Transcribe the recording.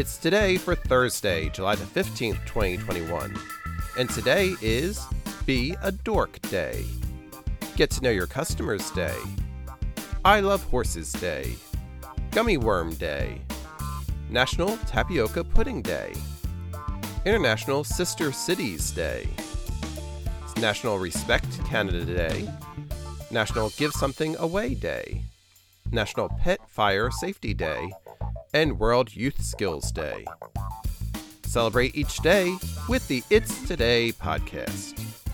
It's today for Thursday, July the 15th, 2021. And today is Be a Dork Day. Get to know your customers day. I love horses day. Gummy worm day. National Tapioca Pudding Day. International Sister Cities Day. It's National Respect Canada Day. National Give Something Away Day. National Pet Fire Safety Day. And World Youth Skills Day. Celebrate each day with the It's Today podcast.